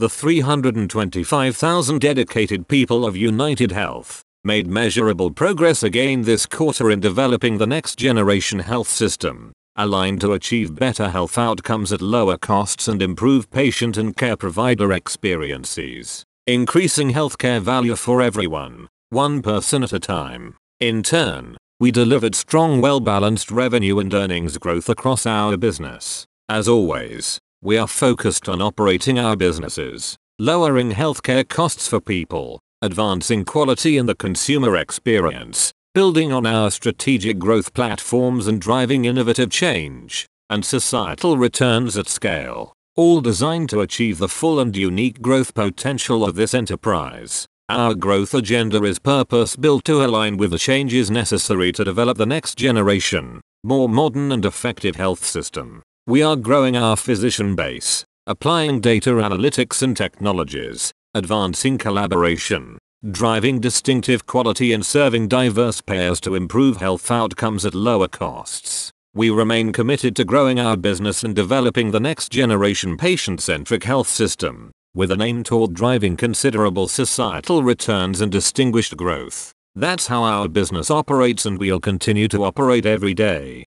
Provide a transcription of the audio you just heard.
The 325,000 dedicated people of UnitedHealth made measurable progress again this quarter in developing the next generation health system, aligned to achieve better health outcomes at lower costs and improve patient and care provider experiences, increasing healthcare value for everyone, one person at a time. In turn, we delivered strong well-balanced revenue and earnings growth across our business. As always, we are focused on operating our businesses, lowering healthcare costs for people, advancing quality in the consumer experience, building on our strategic growth platforms and driving innovative change and societal returns at scale, all designed to achieve the full and unique growth potential of this enterprise. Our growth agenda is purpose-built to align with the changes necessary to develop the next generation, more modern and effective health system. We are growing our physician base, applying data analytics and technologies, advancing collaboration, driving distinctive quality and serving diverse payers to improve health outcomes at lower costs. We remain committed to growing our business and developing the next generation patient-centric health system, with an aim toward driving considerable societal returns and distinguished growth. That's how our business operates and we'll continue to operate every day.